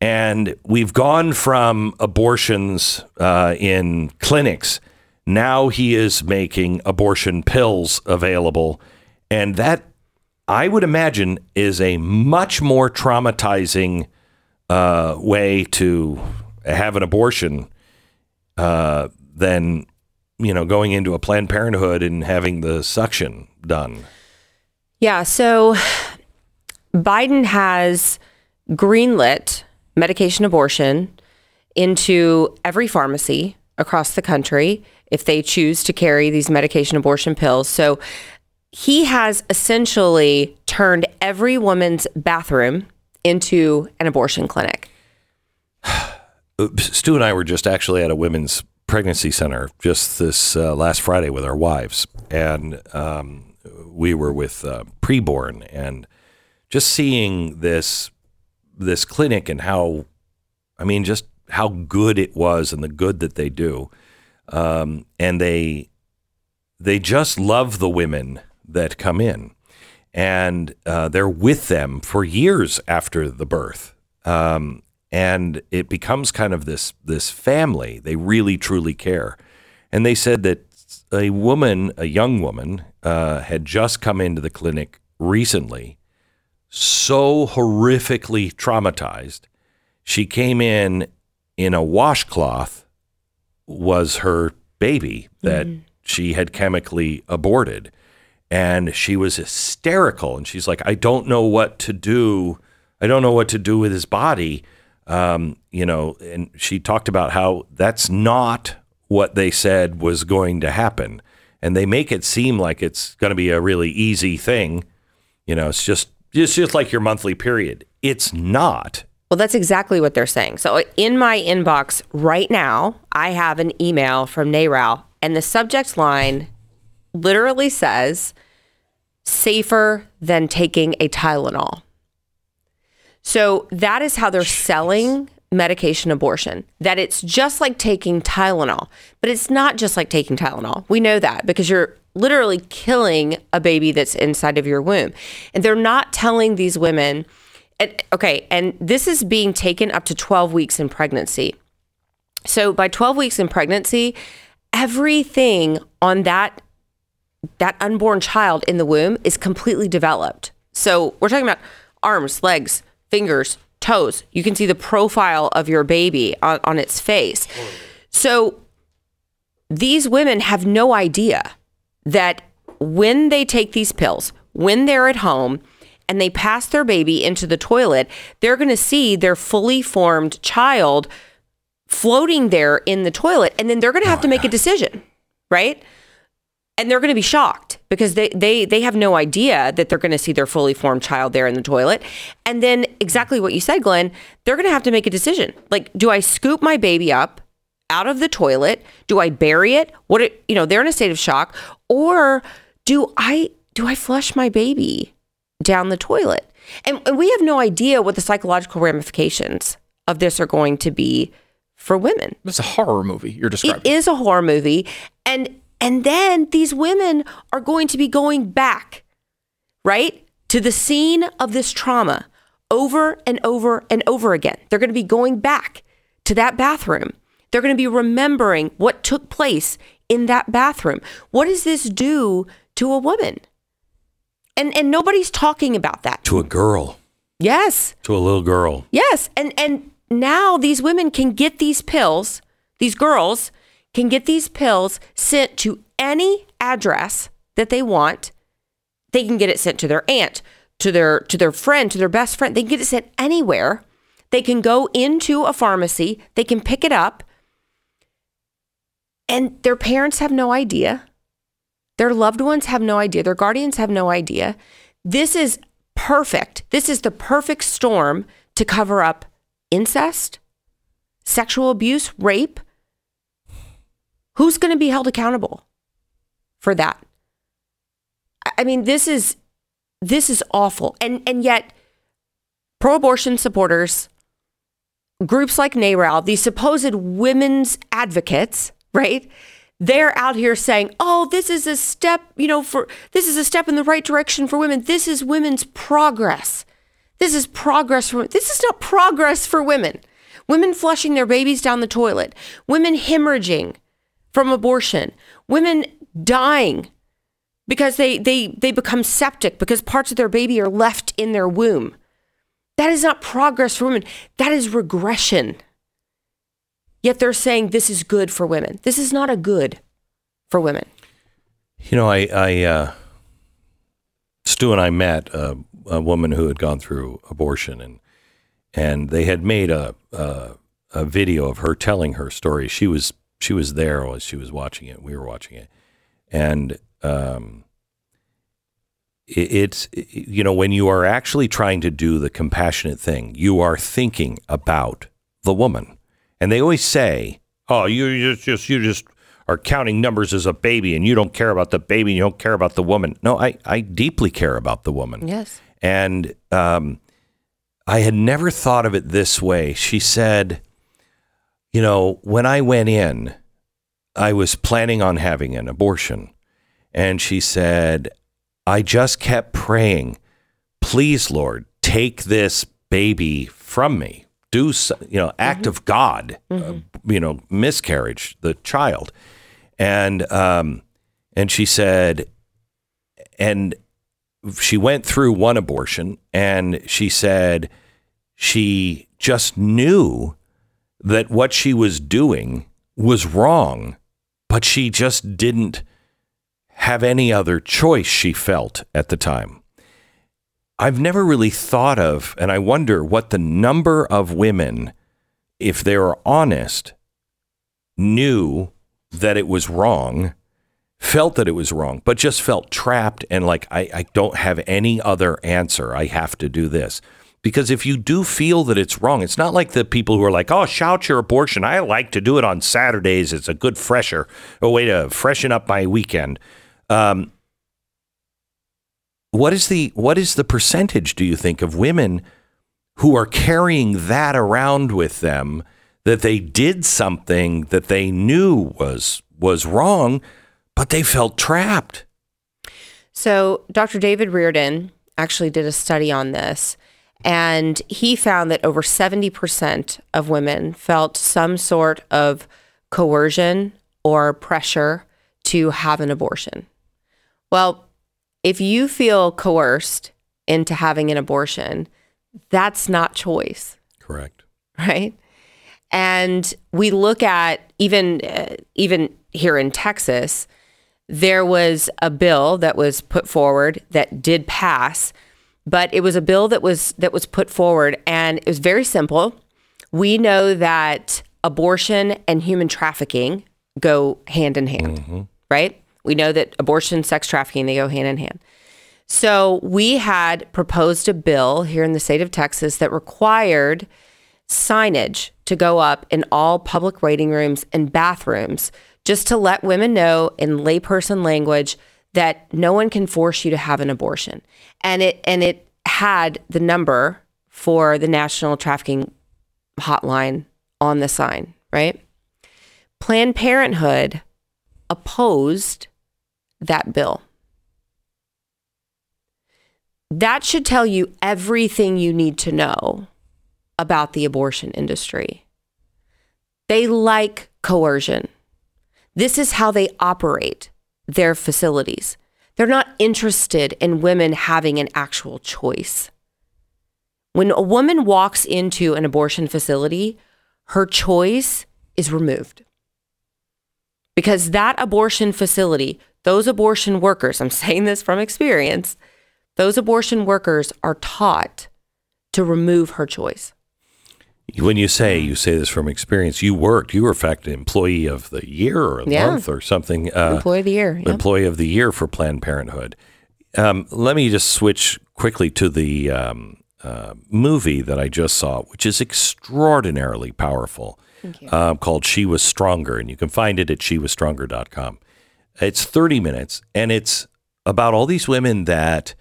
Speaker 1: and we've gone from abortions uh, in clinics. Now he is making abortion pills available, and that I would imagine is a much more traumatizing uh, way to have an abortion uh, than you know going into a Planned Parenthood and having the suction done.
Speaker 5: yeah. So Biden has greenlit medication abortion into every pharmacy across the country if they choose to carry these medication abortion pills. So he has essentially turned every woman's bathroom into an abortion clinic.
Speaker 1: Stu and I were just actually at a women's pregnancy center just this uh, last Friday with our wives, and um, we were with uh, preborn, and just seeing this this clinic and how, I mean, just how good it was and the good that they do, um, and they they just love the women that come in, and uh, they're with them for years after the birth. Um, and it becomes kind of this this family. They really truly care, and they said that a woman, a young woman, uh, had just come into the clinic recently, so horrifically traumatized. She came in in a washcloth, was her baby that she had chemically aborted, and she was hysterical. And she's like, "I don't know what to do. I don't know what to do with his body." um, you know, and she talked about how that's not what they said was going to happen. And they make it seem like it's going to be a really easy thing. You know, it's just it's just like your monthly period. It's not.
Speaker 5: Well, that's exactly what they're saying. So in my inbox right now, I have an email from NARAL, and the subject line literally says, safer than taking a Tylenol. So that is how they're selling medication abortion, that it's just like taking Tylenol, but it's not just like taking Tylenol. We know that because you're literally killing a baby that's inside of your womb. And they're not telling these women, and, okay, and this is being taken up to 12 weeks in pregnancy. So by 12 weeks in pregnancy, everything on that that unborn child in the womb is completely developed. So we're talking about arms, legs, fingers, toes. You can see the profile of your baby on, on its face. So these women have no idea that when they take these pills, when they're at home and they pass their baby into the toilet, they're going to see their fully formed child floating there in the toilet and then they're going to have to oh make a decision, right? and they're going to be shocked because they they they have no idea that they're going to see their fully formed child there in the toilet. And then exactly what you said glenn they're going to have to make a decision. Like do i scoop my baby up out of the toilet? Do i bury it? What it, you know they're in a state of shock. Or do i do i flush my baby down the toilet. And, and we have no idea what the psychological ramifications of this are going to be for women.
Speaker 2: It's a horror movie you're describing.
Speaker 5: it is a horror movie. And and then these women are going to be going back right to the scene of this trauma over and over and over again. They're going to be going back to that bathroom. They're going to be remembering what took place in that bathroom. What does this do to a woman and and nobody's talking about that
Speaker 1: To a girl,
Speaker 5: yes
Speaker 1: to a little girl.
Speaker 5: Yes, and and now these women can get these pills. These girls can get these pills sent to any address that they want. They can get it sent to their aunt, to their to their friend, to their best friend. They can get it sent anywhere. They can go into a pharmacy. They can pick it up. And their parents have no idea. Their loved ones have no idea. Their guardians have no idea. This is perfect. This is the perfect storm to cover up incest, sexual abuse, rape. Who's going to be held accountable for that? I- mean, this is this is awful. And and yet pro-abortion supporters, groups like NARAL, these supposed women's advocates, right? They're out here saying, "Oh, this is a step, you know, for this is a step in the right direction for women. This is women's progress. This is progress for this is not progress for women. Women flushing their babies down the toilet, women hemorrhaging from abortion, women dying because they they they become septic because parts of their baby are left in their womb. That is not progress for women. That is regression. Yet they're saying this is good for women. This is not a good for women.
Speaker 1: You know, I, I uh, Stu and I met a, a woman who had gone through abortion, and and they had made a, a a video of her telling her story. She was she was there as she was watching it. We were watching it, and um, it, it's you know when you are actually trying to do the compassionate thing, you are thinking about the woman, and they always say, "Oh, you just just you just." Are counting numbers as a baby, and you don't care about the baby, and you don't care about the woman. No, I, I deeply care about the woman.
Speaker 5: Yes.
Speaker 1: And um, I had never thought of it this way. She said, You know, when I went in, I was planning on having an abortion. And she said, I just kept praying, please, Lord, take this baby from me. Do, you know, act of God, uh, you know, miscarriage, the child. And, um, and she said, and she went through one abortion and she said she just knew that what she was doing was wrong, but she just didn't have any other choice, she felt at the time. I've never really thought of, and I wonder what the number of women, if they were honest, knew that it was wrong felt that it was wrong, but just felt trapped and like, I, I don't have any other answer. I have to do this. Because if you do feel that it's wrong, it's not like the people who are like, oh, shout your abortion. I like to do it on Saturdays. It's a good fresher, a way to freshen up my weekend. Um, what is the what is the percentage, do you think, of women who are carrying that around with them that they did something that they knew was was wrong, but they felt trapped?
Speaker 5: So, Dr. David Reardon actually did a study on this, and he found that over 70% of women felt some sort of coercion or pressure to have an abortion. Well, if you feel coerced into having an abortion, that's not choice
Speaker 1: Correct.
Speaker 5: right? And we look at even uh, even here in Texas, there was a bill that was put forward that did pass, but it was a bill that was that was put forward, and it was very simple. We know that abortion and human trafficking go hand in hand, right? We know that abortion, sex trafficking, they go hand in hand. So we had proposed a bill here in the state of Texas that required signage to go up in all public waiting rooms and bathrooms just to let women know in layperson language that no one can force you to have an abortion. And it and it had the number for the National Trafficking Hotline on the sign, right? Planned Parenthood opposed that bill. That should tell you everything you need to know about the abortion industry. They like coercion. This is how they operate their facilities. They're not interested in women having an actual choice. When a woman walks into an abortion facility, her choice is removed. Because that abortion facility, those abortion workers, I'm saying this from experience, those abortion workers are taught to remove her choice.
Speaker 1: When you say you say this from experience, you worked. You were in fact an employee of the year or
Speaker 5: Yeah.
Speaker 1: month or something. Uh,
Speaker 5: Employee of the year. yeah.
Speaker 1: employee of the year for Planned Parenthood. um, let me just switch quickly to the um, uh, movie that I just saw, which is extraordinarily powerful, uh, called She Was Stronger. And you can find it at shewasstronger.com. It's 30 minutes, and it's about all these women that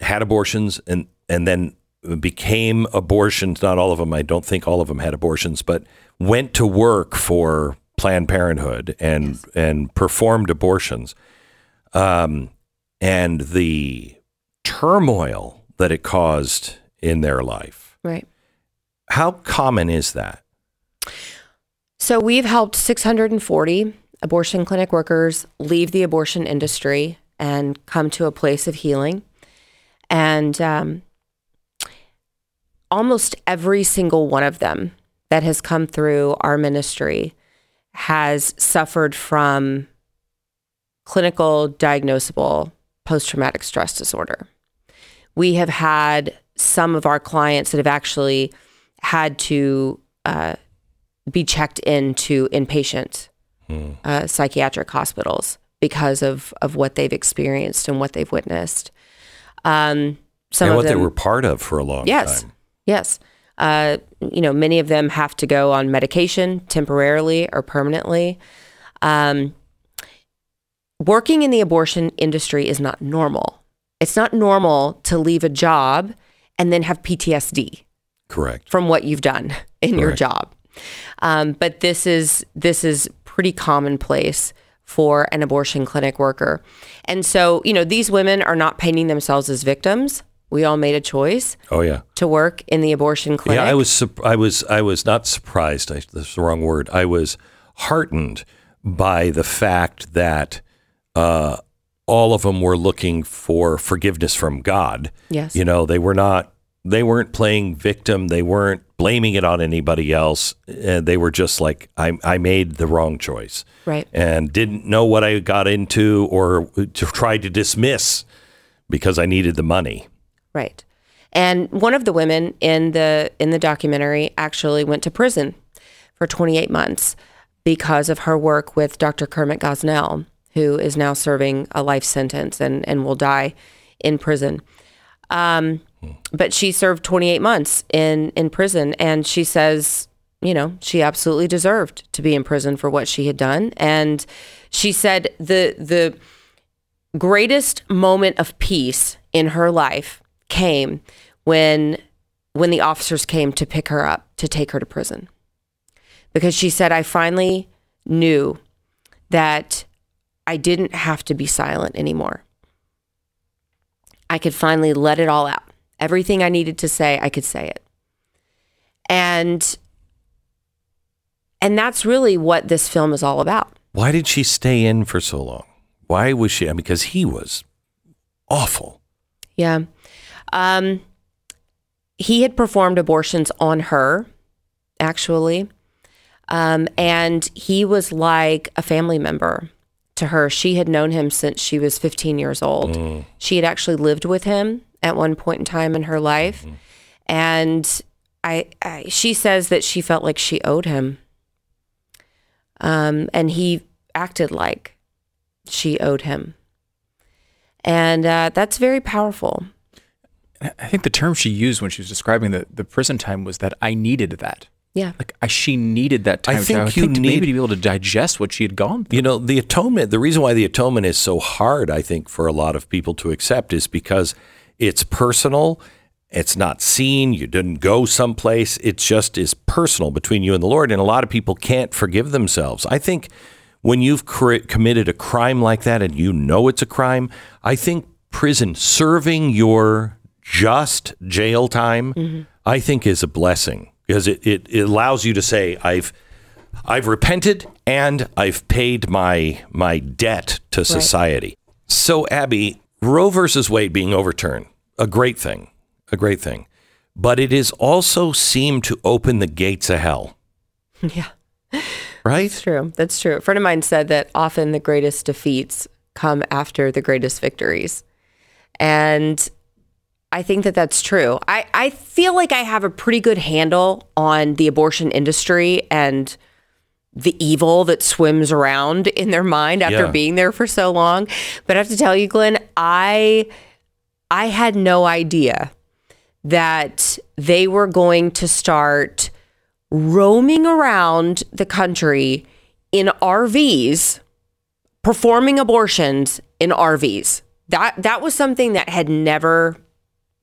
Speaker 1: had abortions and, and then became abortions. Not all of them, I don't think all of them had abortions, but went to work for Planned Parenthood and, and performed abortions um, and the turmoil that it caused in their life.
Speaker 5: Right.
Speaker 1: How common is that?
Speaker 5: So we've helped 640 abortion clinic workers leave the abortion industry and come to a place of healing. And um, almost every single one of them that has come through our ministry has suffered from clinical diagnosable post traumatic stress disorder. We have had some of our clients that have actually had to uh, be checked into inpatient uh, psychiatric hospitals because of, of what they've experienced and what they've witnessed. Um, some
Speaker 1: and
Speaker 5: of
Speaker 1: what
Speaker 5: them,
Speaker 1: they were part of for a long
Speaker 5: Yes.
Speaker 1: time.
Speaker 5: Yes. Uh, you know, many of them have to go on medication temporarily or permanently. Um, working in the abortion industry is not normal. It's not normal to leave a job and then have PTSD
Speaker 1: Correct.
Speaker 5: from what you've done in your job. Um, but this is this is pretty commonplace for an abortion clinic worker. And so, you know, these women are not painting themselves as victims. We all made a choice
Speaker 1: Oh yeah.
Speaker 5: to work in the abortion clinic.
Speaker 1: Yeah, I was I was I was not surprised. I, that's the wrong word. I was heartened by the fact that uh, all of them were looking for forgiveness from God.
Speaker 5: Yes.
Speaker 1: You know, they were not they weren't playing victim. They weren't blaming it on anybody else. And they were just like, I, I made the wrong choice
Speaker 5: Right.
Speaker 1: and didn't know what I got into or to try to dismiss because I needed the money.
Speaker 5: Right. And one of the women in the in the documentary actually went to prison for 28 months because of her work with Dr. Kermit Gosnell, who is now serving a life sentence and, and will die in prison. Um, but she served 28 months in, in prison, and she says, you know, she absolutely deserved to be in prison for what she had done. And she said the the greatest moment of peace in her life came when when the officers came to pick her up to take her to prison. Because she said i finally knew that i didn't have to be silent anymore. I could finally let it all out everything i needed to say i could say it and and that's really what this film is all about
Speaker 1: Why did she stay in for so long? Why was she? I mean, Because he was awful.
Speaker 5: Yeah. Um, he had performed abortions on her, actually. Um, and he was like a family member to her. She had known him since she was 15 years old. She had actually lived with him at one point in time in her life. And I, I, she says that she felt like she owed him. Um, and he acted like she owed him. And uh, that's very powerful.
Speaker 2: I think the term she used when she was describing the, the prison time was that I needed that.
Speaker 5: Yeah.
Speaker 2: Like I, she needed that time.
Speaker 1: I
Speaker 2: to-
Speaker 1: think you
Speaker 2: to
Speaker 1: need-
Speaker 2: maybe to be able to digest what she had gone through.
Speaker 1: You know, the atonement, the reason why the atonement is so hard, I think, for a lot of people to accept is because it's personal. It's not seen. You didn't go someplace. It just is personal between you and the Lord. And a lot of people can't forgive themselves. I think when you've cr- committed a crime like that and you know it's a crime, I think prison, serving your just jail time, I think is a blessing because it, it, it allows you to say, I've I've repented and I've paid my my debt to society. So Abby, Roe versus Wade being overturned, a great thing, a great thing. But it is also seemed to open the gates of hell,
Speaker 5: Yeah.
Speaker 1: right?
Speaker 5: True. That's true. A friend of mine said that often the greatest defeats come after the greatest victories. And I think that that's true. I, I feel like I have a pretty good handle on the abortion industry and the evil that swims around in their mind after
Speaker 1: Yeah.
Speaker 5: being there for so long. But I have to tell you, Glenn, I I had no idea that they were going to start roaming around the country in RVs, performing abortions in RVs. That that was something that had never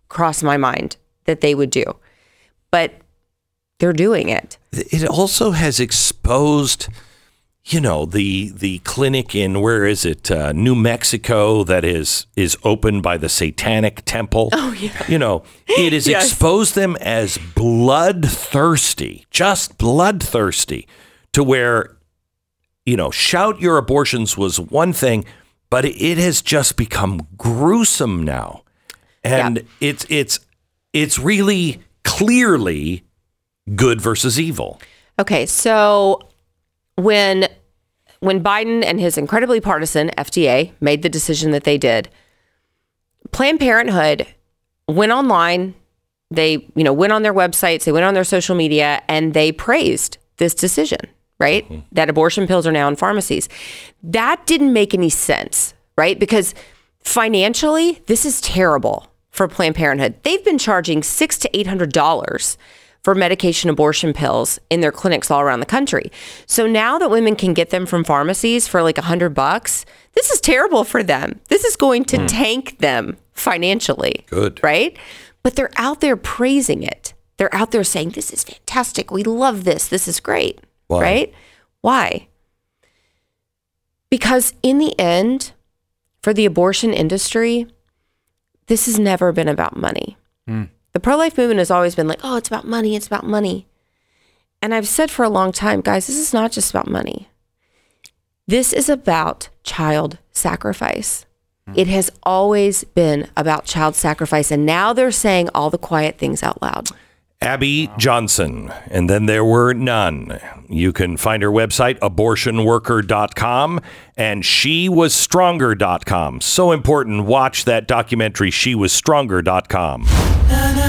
Speaker 5: crossed my mind that they would do. But they're doing it.
Speaker 1: it also has exposed you know the the clinic in where is it uh, New Mexico that is is opened by the Satanic Temple. Oh yeah. You know, it has
Speaker 5: Yes.
Speaker 1: exposed them as bloodthirsty, just bloodthirsty, to where you know, shout your abortions was one thing, but it has just become gruesome now, and
Speaker 5: Yeah.
Speaker 1: it's it's it's really clearly good versus evil.
Speaker 5: Okay, so when when Biden and his incredibly partisan FDA made the decision that they did, Planned Parenthood went online, they, you know, went on their websites, they went on their social media and they praised this decision, right? Mm-hmm. That abortion pills are now in pharmacies. That didn't make any sense, right? Because financially, this is terrible for Planned Parenthood. They've been charging six to eight hundred dollars for medication abortion pills in their clinics all around the country. So now that women can get them from pharmacies for like a hundred bucks, this is terrible for them. This is going to hmm. tank them financially.
Speaker 1: Good.
Speaker 5: Right? But they're out there praising it. They're out there saying, This is fantastic. We love this. This is great.
Speaker 1: Why?
Speaker 5: Right? Why? Because in the end, for the abortion industry, this has never been about money. Hmm. The pro life movement has always been like, oh, it's about money, it's about money. And I've said for a long time, guys, this is not just about money. This is about child sacrifice. Hmm. It has always been about child sacrifice. And now they're saying all the quiet things out loud.
Speaker 1: Abby Johnson, and then there were none. You can find her website, abortionworker.com, and shewasStronger.com. So important. Watch that documentary, shewasStronger.com.